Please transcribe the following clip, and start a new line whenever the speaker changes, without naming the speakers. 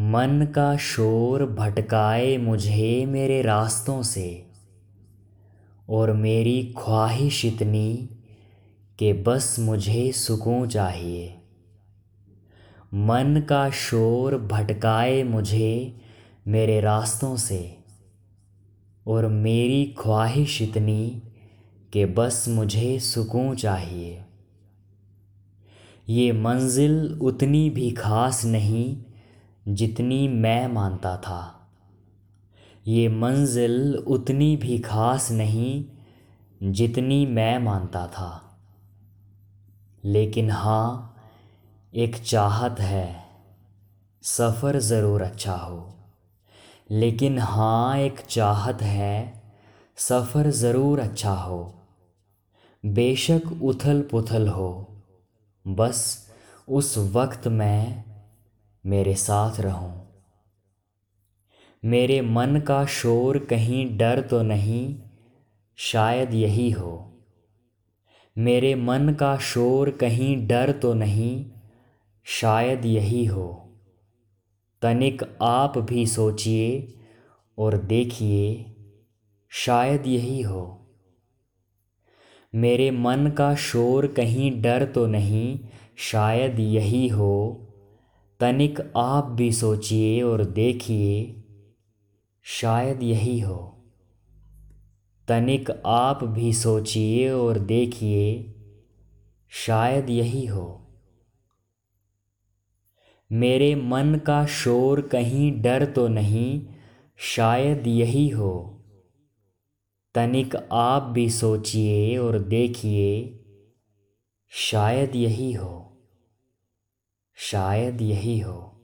मन का शोर भटकाए मुझे मेरे रास्तों से, और मेरी ख्वाहिश इतनी कि बस मुझे सुकून चाहिए। मन का शोर भटकाए मुझे मेरे रास्तों से, और मेरी ख्वाहिश इतनी कि बस मुझे सुकून चाहिए। ये मंजिल उतनी भी खास नहीं जितनी मैं मानता था। ये मंजिल उतनी भी खास नहीं जितनी मैं मानता था। लेकिन हाँ एक चाहत है, सफ़र ज़रूर अच्छा हो। लेकिन हाँ एक चाहत है, सफ़र ज़रूर अच्छा हो। बेशक उथल पुथल हो, बस उस वक्त मैं मेरे साथ रहो। मेरे मन का शोर कहीं डर तो नहीं, शायद यही हो। मेरे मन का शोर कहीं डर तो नहीं, शायद यही हो। तनिक आप भी सोचिए और देखिए, शायद यही हो। मेरे मन का शोर कहीं डर तो नहीं, शायद यही हो। तनिक आप भी सोचिए और देखिए, शायद यही हो। तनिक आप भी सोचिए और देखिए, शायद यही हो। मेरे मन का शोर कहीं डर तो नहीं, शायद यही हो। तनिक आप भी सोचिए और देखिए, शायद यही हो। शायद यही हो।